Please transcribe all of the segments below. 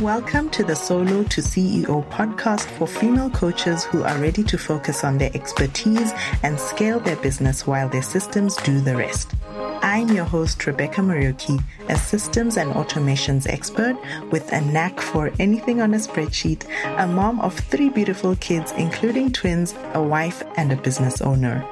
Welcome to the Solo to CEO podcast for female coaches who are ready to focus on their expertise and scale their business while their systems do the rest. I'm your host, Rebecca Muriuki, a systems and automations expert with a knack for anything on a spreadsheet, a mom of three beautiful kids, including twins, a wife, and a business owner.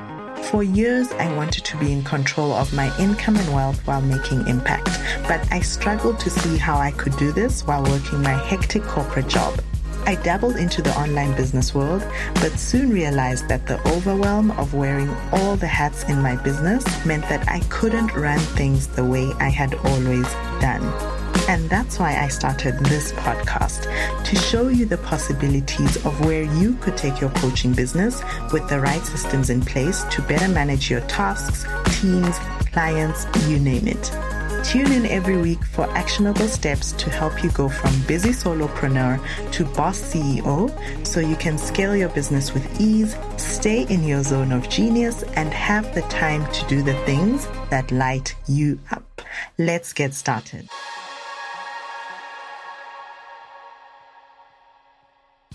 For years, I wanted to be in control of my income and wealth while making impact, but I struggled to see how I could do this while working my hectic corporate job. I dabbled into the online business world, but soon realized that the overwhelm of wearing all the hats in my business meant that I couldn't run things the way I had always done. And that's why I started this podcast to show you the possibilities of where you could take your coaching business with the right systems in place to better manage your tasks, teams, clients, you name it. Tune in every week for actionable steps to help you go from busy solopreneur to boss CEO so you can scale your business with ease, stay in your zone of genius, and have the time to do the things that light you up. Let's get started.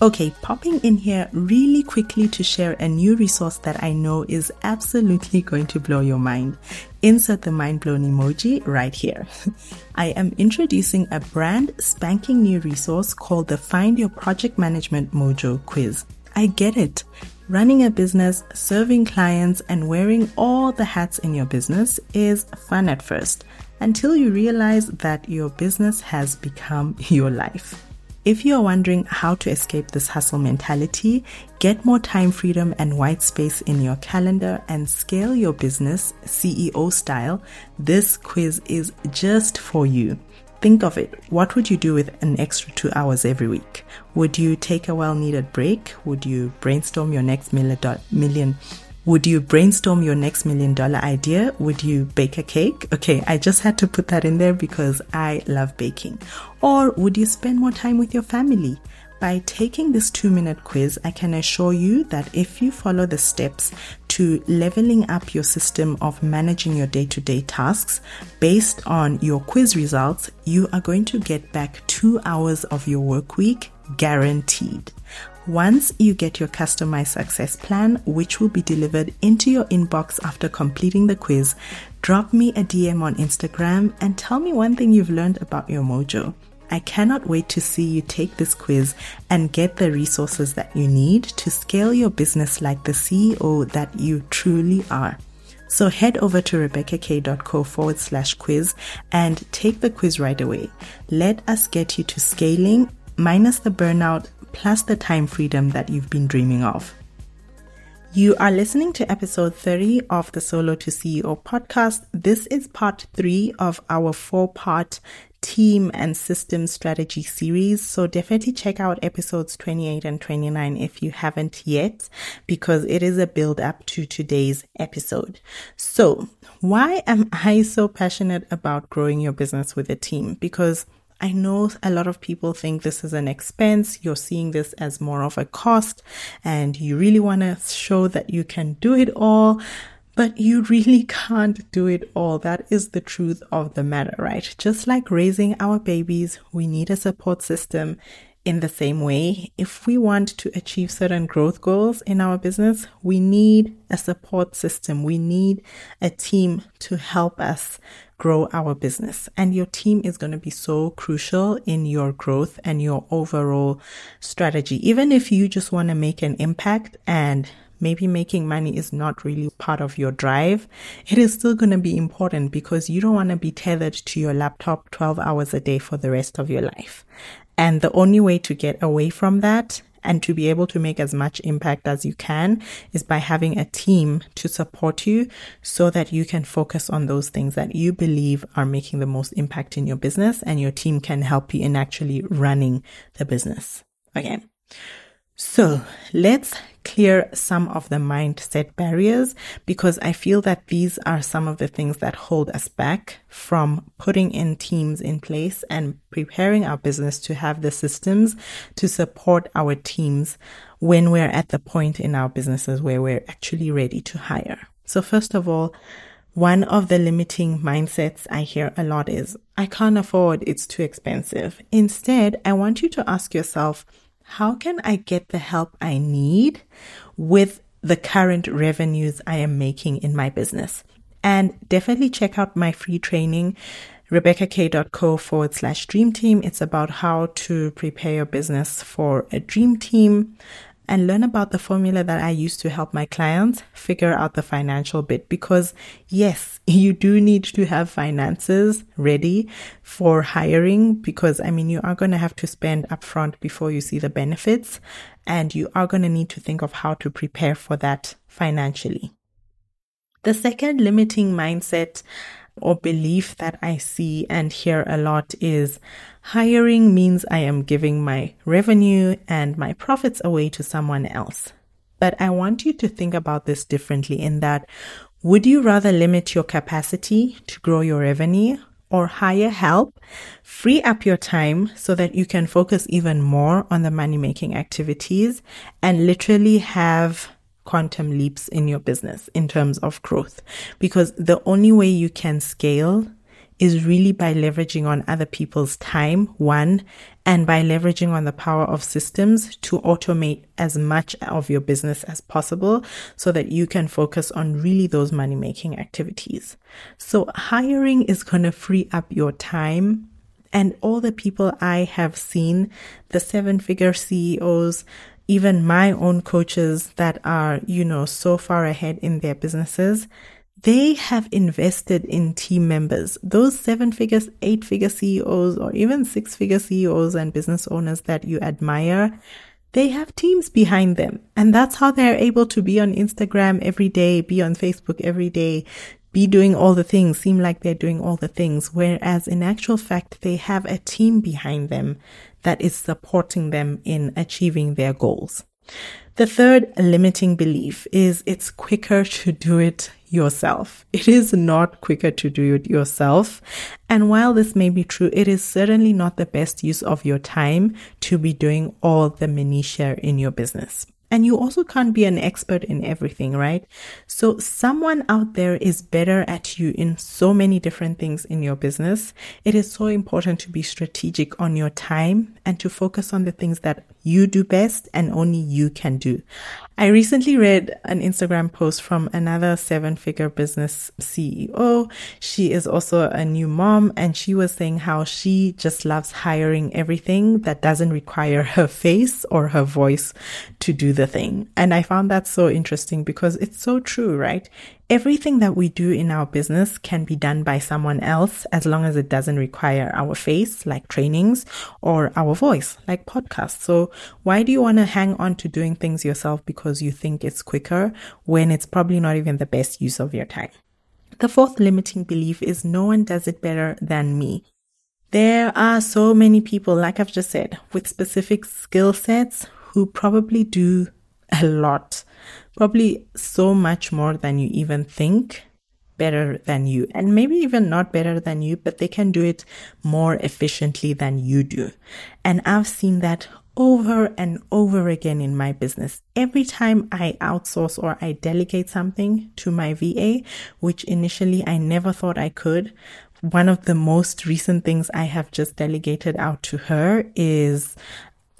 Okay, popping in here really quickly to share a new resource that I know is absolutely going to blow your mind. Insert the mind blown emoji right here. I am introducing a brand spanking new resource called the Find Your Project Management Mojo quiz. I get it. Running a business, serving clients, and wearing all the hats in your business is fun at first until you realize that your business has become your life. If you are wondering how to escape this hustle mentality, get more time freedom and white space in your calendar and scale your business CEO style, this quiz is just for you. Think of it. What would you do with an extra two hours every week? Would you take a well needed break? Would you brainstorm your next million, would you brainstorm your next million dollar idea? Would you bake a cake? Okay, I just had to put that in there because I love baking. Or would you spend more time with your family? By taking this two minute quiz, I can assure you that if you follow the steps to leveling up your system of managing your day to day tasks based on your quiz results, you are going to get back two hours of your work week guaranteed. Once you get your customized success plan, which will be delivered into your inbox after completing the quiz, drop me a DM on Instagram and tell me one thing you've learned about your mojo. I cannot wait to see you take this quiz and get the resources that you need to scale your business like the CEO that you truly are. So head over to rebeccak.co forward slash quiz and take the quiz right away. Let us get you to scaling minus the burnout plus the time freedom that you've been dreaming of. You are listening to episode 30 of the Solo to CEO podcast. This is part three of our four part team and system strategy series. So definitely check out episodes 28 and 29 if you haven't yet, because it is a build up to today's episode. So why am I so passionate about growing your business with a team? Because I know a lot of people think this is an expense. You're seeing this as more of a cost and you really want to show that you can do it all, but you really can't do it all. That is the truth of the matter, right? Just like raising our babies, we need a support system. In the same way, if we want to achieve certain growth goals in our business, we need a support system. We need a team to help us grow our business. And your team is going to be so crucial in your growth and your overall strategy. Even if you just want to make an impact and maybe making money is not really part of your drive, it is still going to be important because you don't want to be tethered to your laptop 12 hours a day for the rest of your life. And the only way to get away from that and to be able to make as much impact as you can is by having a team to support you so that you can focus on those things that you believe are making the most impact in your business and your team can help you in actually running the business. Okay. So let's clear some of the mindset barriers because I feel that these are some of the things that hold us back from putting in teams in place and preparing our business to have the systems to support our teams when we're at the point in our businesses where we're actually ready to hire. So first of all, One of the limiting mindsets I hear a lot is, I can't afford, it's too expensive. Instead, I want you to ask yourself, how can I get the help I need with the current revenues I am making in my business? And definitely check out my free training, rebeccak.co forward slash dream team. It's about how to prepare your business for a dream team and learn about the formula that I use to help my clients figure out the financial bit. Because yes, you do need to have finances ready for hiring because I mean, you are going to have to spend upfront before you see the benefits and you are going to need to think of how to prepare for that financially. The second limiting mindset or belief that I see and hear a lot is hiring means I am giving my revenue and my profits away to someone else. But I want you to think about this differently in that would you rather limit your capacity to grow your revenue or hire help, free up your time so that you can focus even more on the money making activities and literally have quantum leaps in your business in terms of growth because the only way you can scale is really by leveraging on other people's time, one, and by leveraging on the power of systems to automate as much of your business as possible so that you can focus on really those money making activities. So hiring is going to free up your time and all the people I have seen, the seven figure CEOs, even my own coaches that are, you know, so far ahead in their businesses, they have invested in team members. Those seven figures, eight figure CEOs, or even six figure CEOs and business owners that you admire, they have teams behind them. And that's how they're able to be on Instagram every day, be on Facebook every day, be doing all the things, seem like they're doing all the things. Whereas in actual fact, they have a team behind them that is supporting them in achieving their goals. The third limiting belief is it's quicker to do it yourself. It is not quicker to do it yourself. And while this may be true, it is certainly not the best use of your time to be doing all the minutiae in your business. And you also can't be an expert in everything, right? So someone out there is better at you in so many different things in your business. It is so important to be strategic on your time and to focus on the things that you do best and only you can do. I recently read an Instagram post from another seven figure business CEO. She is also a new mom and she was saying how she just loves hiring everything that doesn't require her face or her voice to do the thing. And I found that so interesting because it's so true, right? Everything that we do in our business can be done by someone else as long as it doesn't require our face, like trainings, or our voice, like podcasts. So why do you want to hang on to doing things yourself because you think it's quicker when it's probably not even the best use of your time? The fourth limiting belief is no one does it better than me. There are so many people, like I've just said, with specific skill sets who probably do a lot probably so much more than you even think better than you and maybe even not better than you, but they can do it more efficiently than you do. And I've seen that over and over again in my business. Every time I outsource or I delegate something to my VA, which initially I never thought I could, one of the most recent things I have just delegated out to her is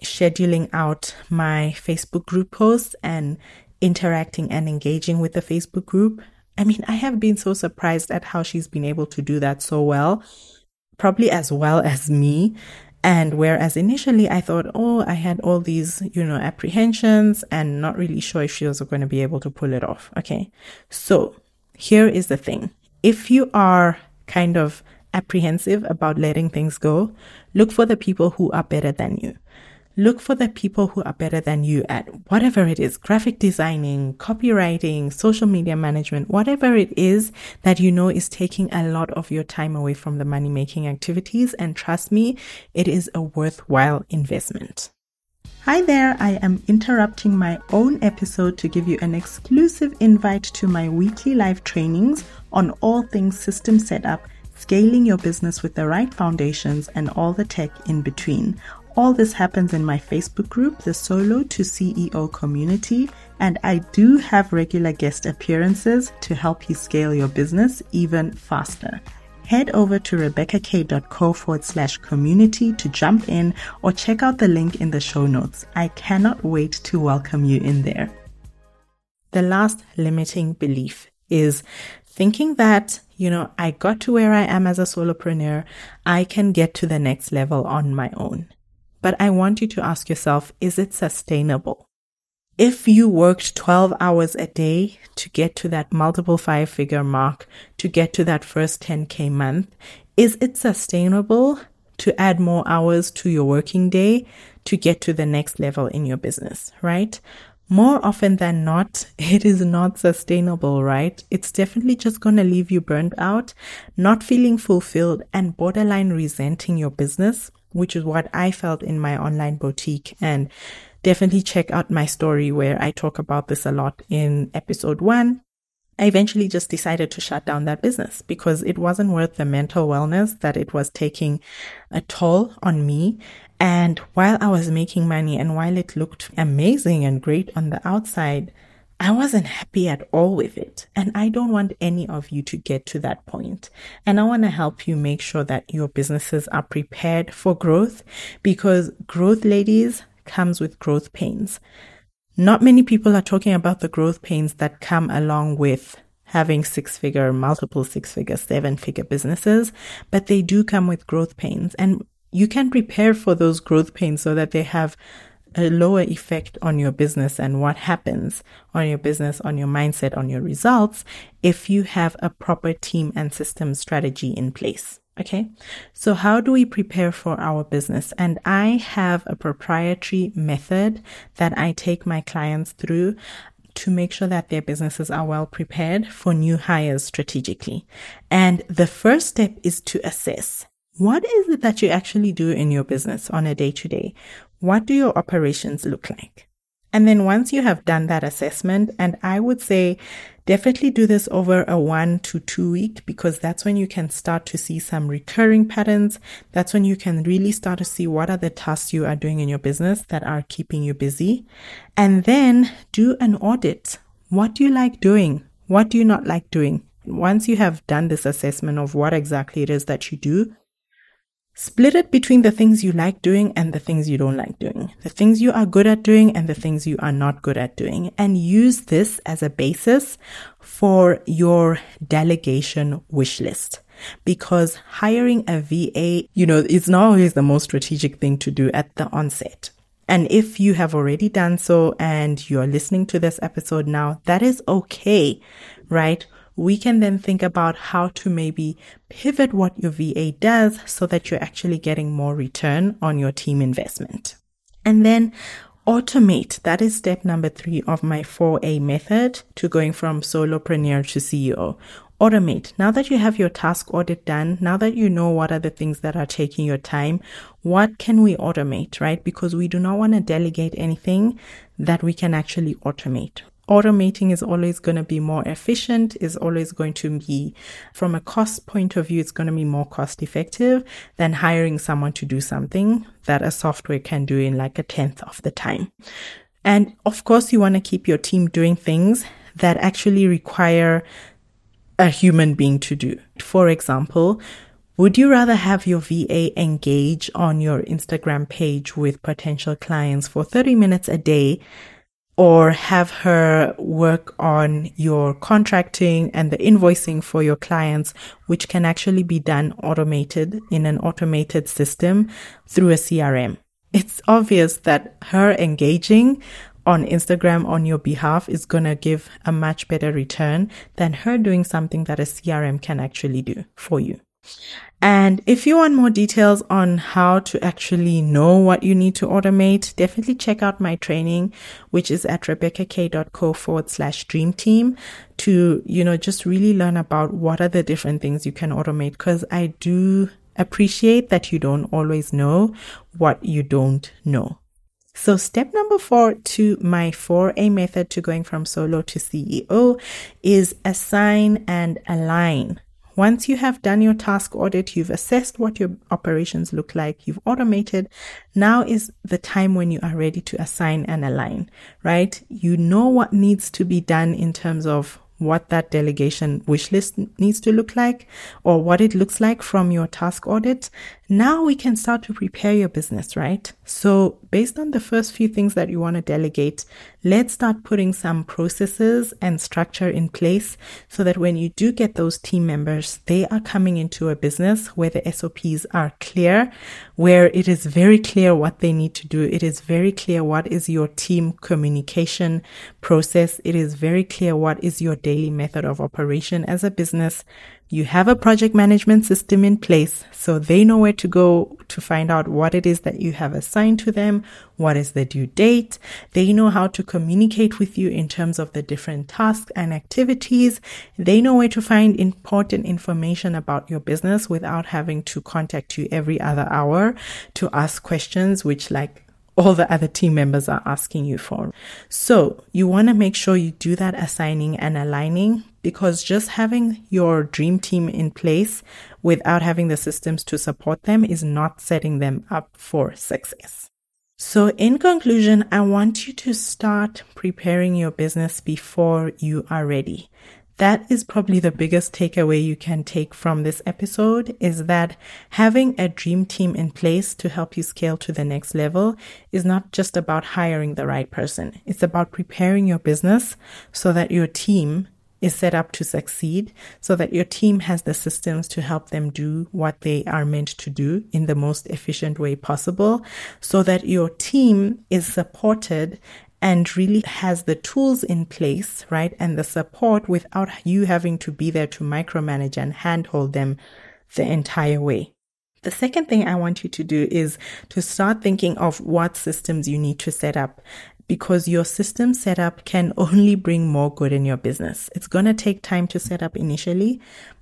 scheduling out my Facebook group posts and interacting and engaging with the Facebook group. I mean, I have been so surprised at how she's been able to do that so well, probably as well as me. And whereas initially I thought, oh, I had all these, you know, apprehensions and not really sure if she was going to be able to pull it off. Okay. So here is the thing. If you are kind of apprehensive about letting things go, look for the people who are better than you. Look for the people who are better than you at whatever it is, graphic designing, copywriting, social media management, whatever it is that you know is taking a lot of your time away from the money making activities. And trust me, it is a worthwhile investment. Hi there, I am interrupting my own episode to give you an exclusive invite to my weekly live trainings on all things system setup scaling your business with the right foundations and all the tech in between. All this happens in my Facebook group, the Solo to CEO community, and I do have regular guest appearances to help you scale your business even faster. Head over to rebeccak.co forward slash community to jump in or check out the link in the show notes. I cannot wait to welcome you in there. The last limiting belief is thinking that, you know, I got to where I am as a solopreneur. I can get to the next level on my own. But I want you to ask yourself, is it sustainable? If you worked 12 hours a day to get to that multiple five figure mark, to get to that first 10K month, is it sustainable to add more hours to your working day to get to the next level in your business, right? more often than not, it is not sustainable, right? It's definitely just going to leave you burnt out, not feeling fulfilled and borderline resenting your business, which is what I felt in my online boutique. And definitely check out my story where I talk about this a lot in episode one. I eventually just decided to shut down that business because it wasn't worth the mental wellness that it was taking a toll on me and while I was making money and while it looked amazing and great on the outside, I wasn't happy at all with it. And I don't want any of you to get to that point. And I want to help you make sure that your businesses are prepared for growth because growth, ladies, comes with growth pains. Not many people are talking about the growth pains that come along with having six figure, multiple six figure, seven figure businesses, but they do come with growth pains. And you can prepare for those growth pains so that they have a lower effect on your business and what happens on your business, on your mindset, on your results if you have a proper team and system strategy in place. Okay. So how do we prepare for our business? And I have a proprietary method that I take my clients through to make sure that their businesses are well prepared for new hires strategically. And the first step is to assess what is it that you actually do in your business on a day to day? What do your operations look like? And then once you have done that assessment, and I would say definitely do this over a one to two week because that's when you can start to see some recurring patterns. That's when you can really start to see what are the tasks you are doing in your business that are keeping you busy. And then do an audit. What do you like doing? What do you not like doing? Once you have done this assessment of what exactly it is that you do, Split it between the things you like doing and the things you don't like doing, the things you are good at doing and the things you are not good at doing, and use this as a basis for your delegation wish list. Because hiring a VA, you know, is not always the most strategic thing to do at the onset. And if you have already done so and you're listening to this episode now, that is okay, right? We can then think about how to maybe pivot what your VA does so that you're actually getting more return on your team investment. And then automate. That is step number three of my 4A method to going from solopreneur to CEO. Automate. Now that you have your task audit done, now that you know what are the things that are taking your time, what can we automate, right? Because we do not want to delegate anything that we can actually automate automating is always going to be more efficient, is always going to be, from a cost point of view, it's going to be more cost effective than hiring someone to do something that a software can do in like a tenth of the time. And of course, you want to keep your team doing things that actually require a human being to do. For example, would you rather have your VA engage on your Instagram page with potential clients for 30 minutes a day or have her work on your contracting and the invoicing for your clients, which can actually be done automated in an automated system through a CRM. It's obvious that her engaging on Instagram on your behalf is going to give a much better return than her doing something that a CRM can actually do for you. And if you want more details on how to actually know what you need to automate, definitely check out my training, which is at rebeccak.co forward slash dream team to, you know, just really learn about what are the different things you can automate. Cause I do appreciate that you don't always know what you don't know. So step number four to my 4A method to going from solo to CEO is assign and align Once you have done your task audit, you've assessed what your operations look like, you've automated. Now is the time when you are ready to assign and align, right? You know what needs to be done in terms of what that delegation wish list needs to look like or what it looks like from your task audit. Now we can start to prepare your business, right? So based on the first few things that you want to delegate, let's start putting some processes and structure in place so that when you do get those team members, they are coming into a business where the SOPs are clear, where it is very clear what they need to do. It is very clear what is your team communication process. It is very clear what is your daily method of operation as a business you have a project management system in place so they know where to go to find out what it is that you have assigned to them, what is the due date. They know how to communicate with you in terms of the different tasks and activities. They know where to find important information about your business without having to contact you every other hour to ask questions, which like all the other team members are asking you for. So you want to make sure you do that assigning and aligning because just having your dream team in place without having the systems to support them is not setting them up for success. So in conclusion, I want you to start preparing your business before you are ready. That is probably the biggest takeaway you can take from this episode is that having a dream team in place to help you scale to the next level is not just about hiring the right person. It's about preparing your business so that your team is set up to succeed so that your team has the systems to help them do what they are meant to do in the most efficient way possible so that your team is supported and really has the tools in place, right? And the support without you having to be there to micromanage and handhold them the entire way. The second thing I want you to do is to start thinking of what systems you need to set up because your system setup can only bring more good in your business. It's going to take time to set up initially,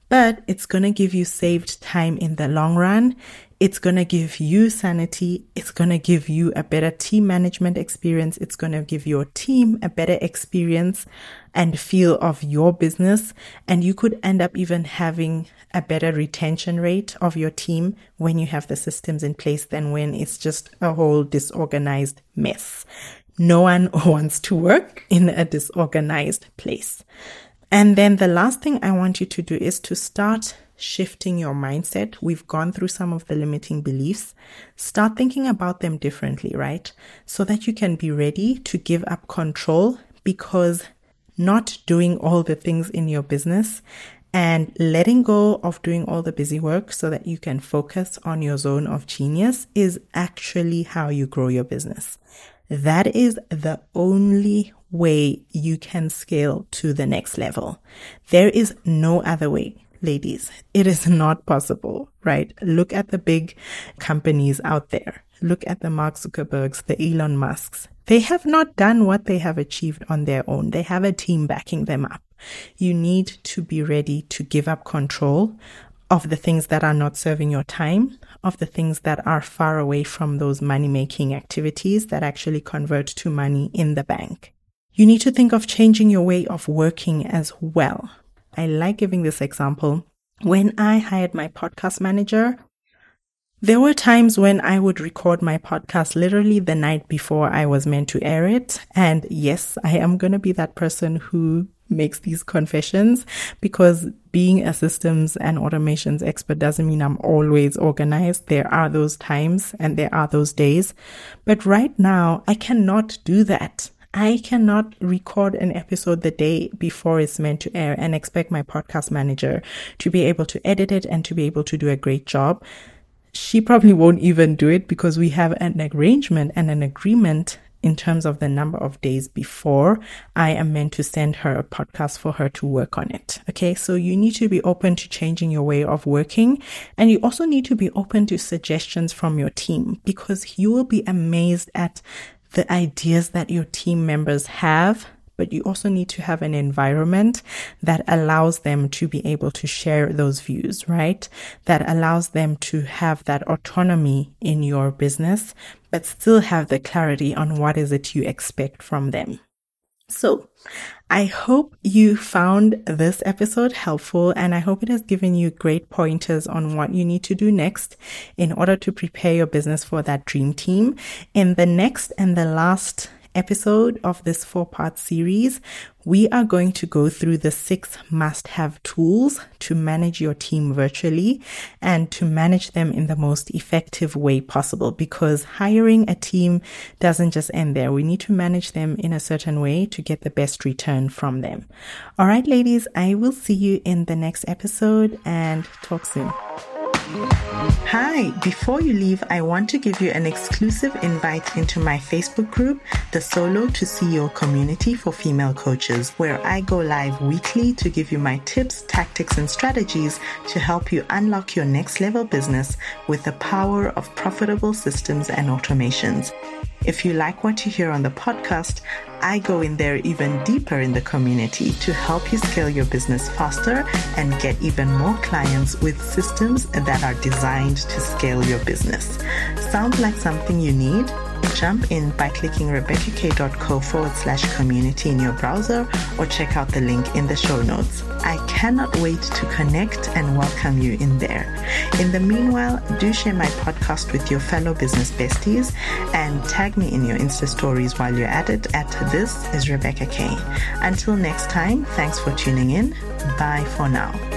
but it's going to give you saved time in the long run. It's going to give you sanity. It's going to give you a better team management experience. It's going to give your team a better experience and feel of your business. And you could end up even having a better retention rate of your team when you have the systems in place than when it's just a whole disorganized mess. No one wants to work in a disorganized place. And then the last thing I want you to do is to start shifting your mindset. We've gone through some of the limiting beliefs. Start thinking about them differently, right? So that you can be ready to give up control because not doing all the things in your business and letting go of doing all the busy work so that you can focus on your zone of genius is actually how you grow your business. That is the only way you can scale to the next level. There is no other way. Ladies, it is not possible, right? Look at the big companies out there. Look at the Mark Zuckerbergs, the Elon Musks. They have not done what they have achieved on their own. They have a team backing them up. You need to be ready to give up control of the things that are not serving your time, of the things that are far away from those money making activities that actually convert to money in the bank. You need to think of changing your way of working as well. I like giving this example. When I hired my podcast manager, there were times when I would record my podcast literally the night before I was meant to air it. And yes, I am going to be that person who makes these confessions because being a systems and automations expert doesn't mean I'm always organized. There are those times and there are those days. But right now, I cannot do that. I cannot record an episode the day before it's meant to air and expect my podcast manager to be able to edit it and to be able to do a great job. She probably won't even do it because we have an arrangement and an agreement in terms of the number of days before I am meant to send her a podcast for her to work on it. Okay. So you need to be open to changing your way of working. And you also need to be open to suggestions from your team because you will be amazed at the ideas that your team members have but you also need to have an environment that allows them to be able to share those views, right? That allows them to have that autonomy in your business, but still have the clarity on what is it you expect from them. So I hope you found this episode helpful and I hope it has given you great pointers on what you need to do next in order to prepare your business for that dream team. In the next and the last episode of this four part series, we are going to go through the six must have tools to manage your team virtually and to manage them in the most effective way possible because hiring a team doesn't just end there. We need to manage them in a certain way to get the best return from them. All right, ladies, I will see you in the next episode and talk soon. Hi, before you leave, I want to give you an exclusive invite into my Facebook group, the Solo to CEO community for female coaches, where I go live weekly to give you my tips, tactics, and strategies to help you unlock your next level business with the power of profitable systems and automations. If you like what you hear on the podcast, I go in there even deeper in the community to help you scale your business faster and get even more clients with systems that are designed to scale your business. Sounds like something you need? Jump in by clicking rebeccak.co forward slash community in your browser or check out the link in the show notes. I cannot wait to connect and welcome you in there. In the meanwhile, do share my podcast with your fellow business besties and tag me in your Insta stories while you're at it at This is Rebecca K. Until next time, thanks for tuning in. Bye for now.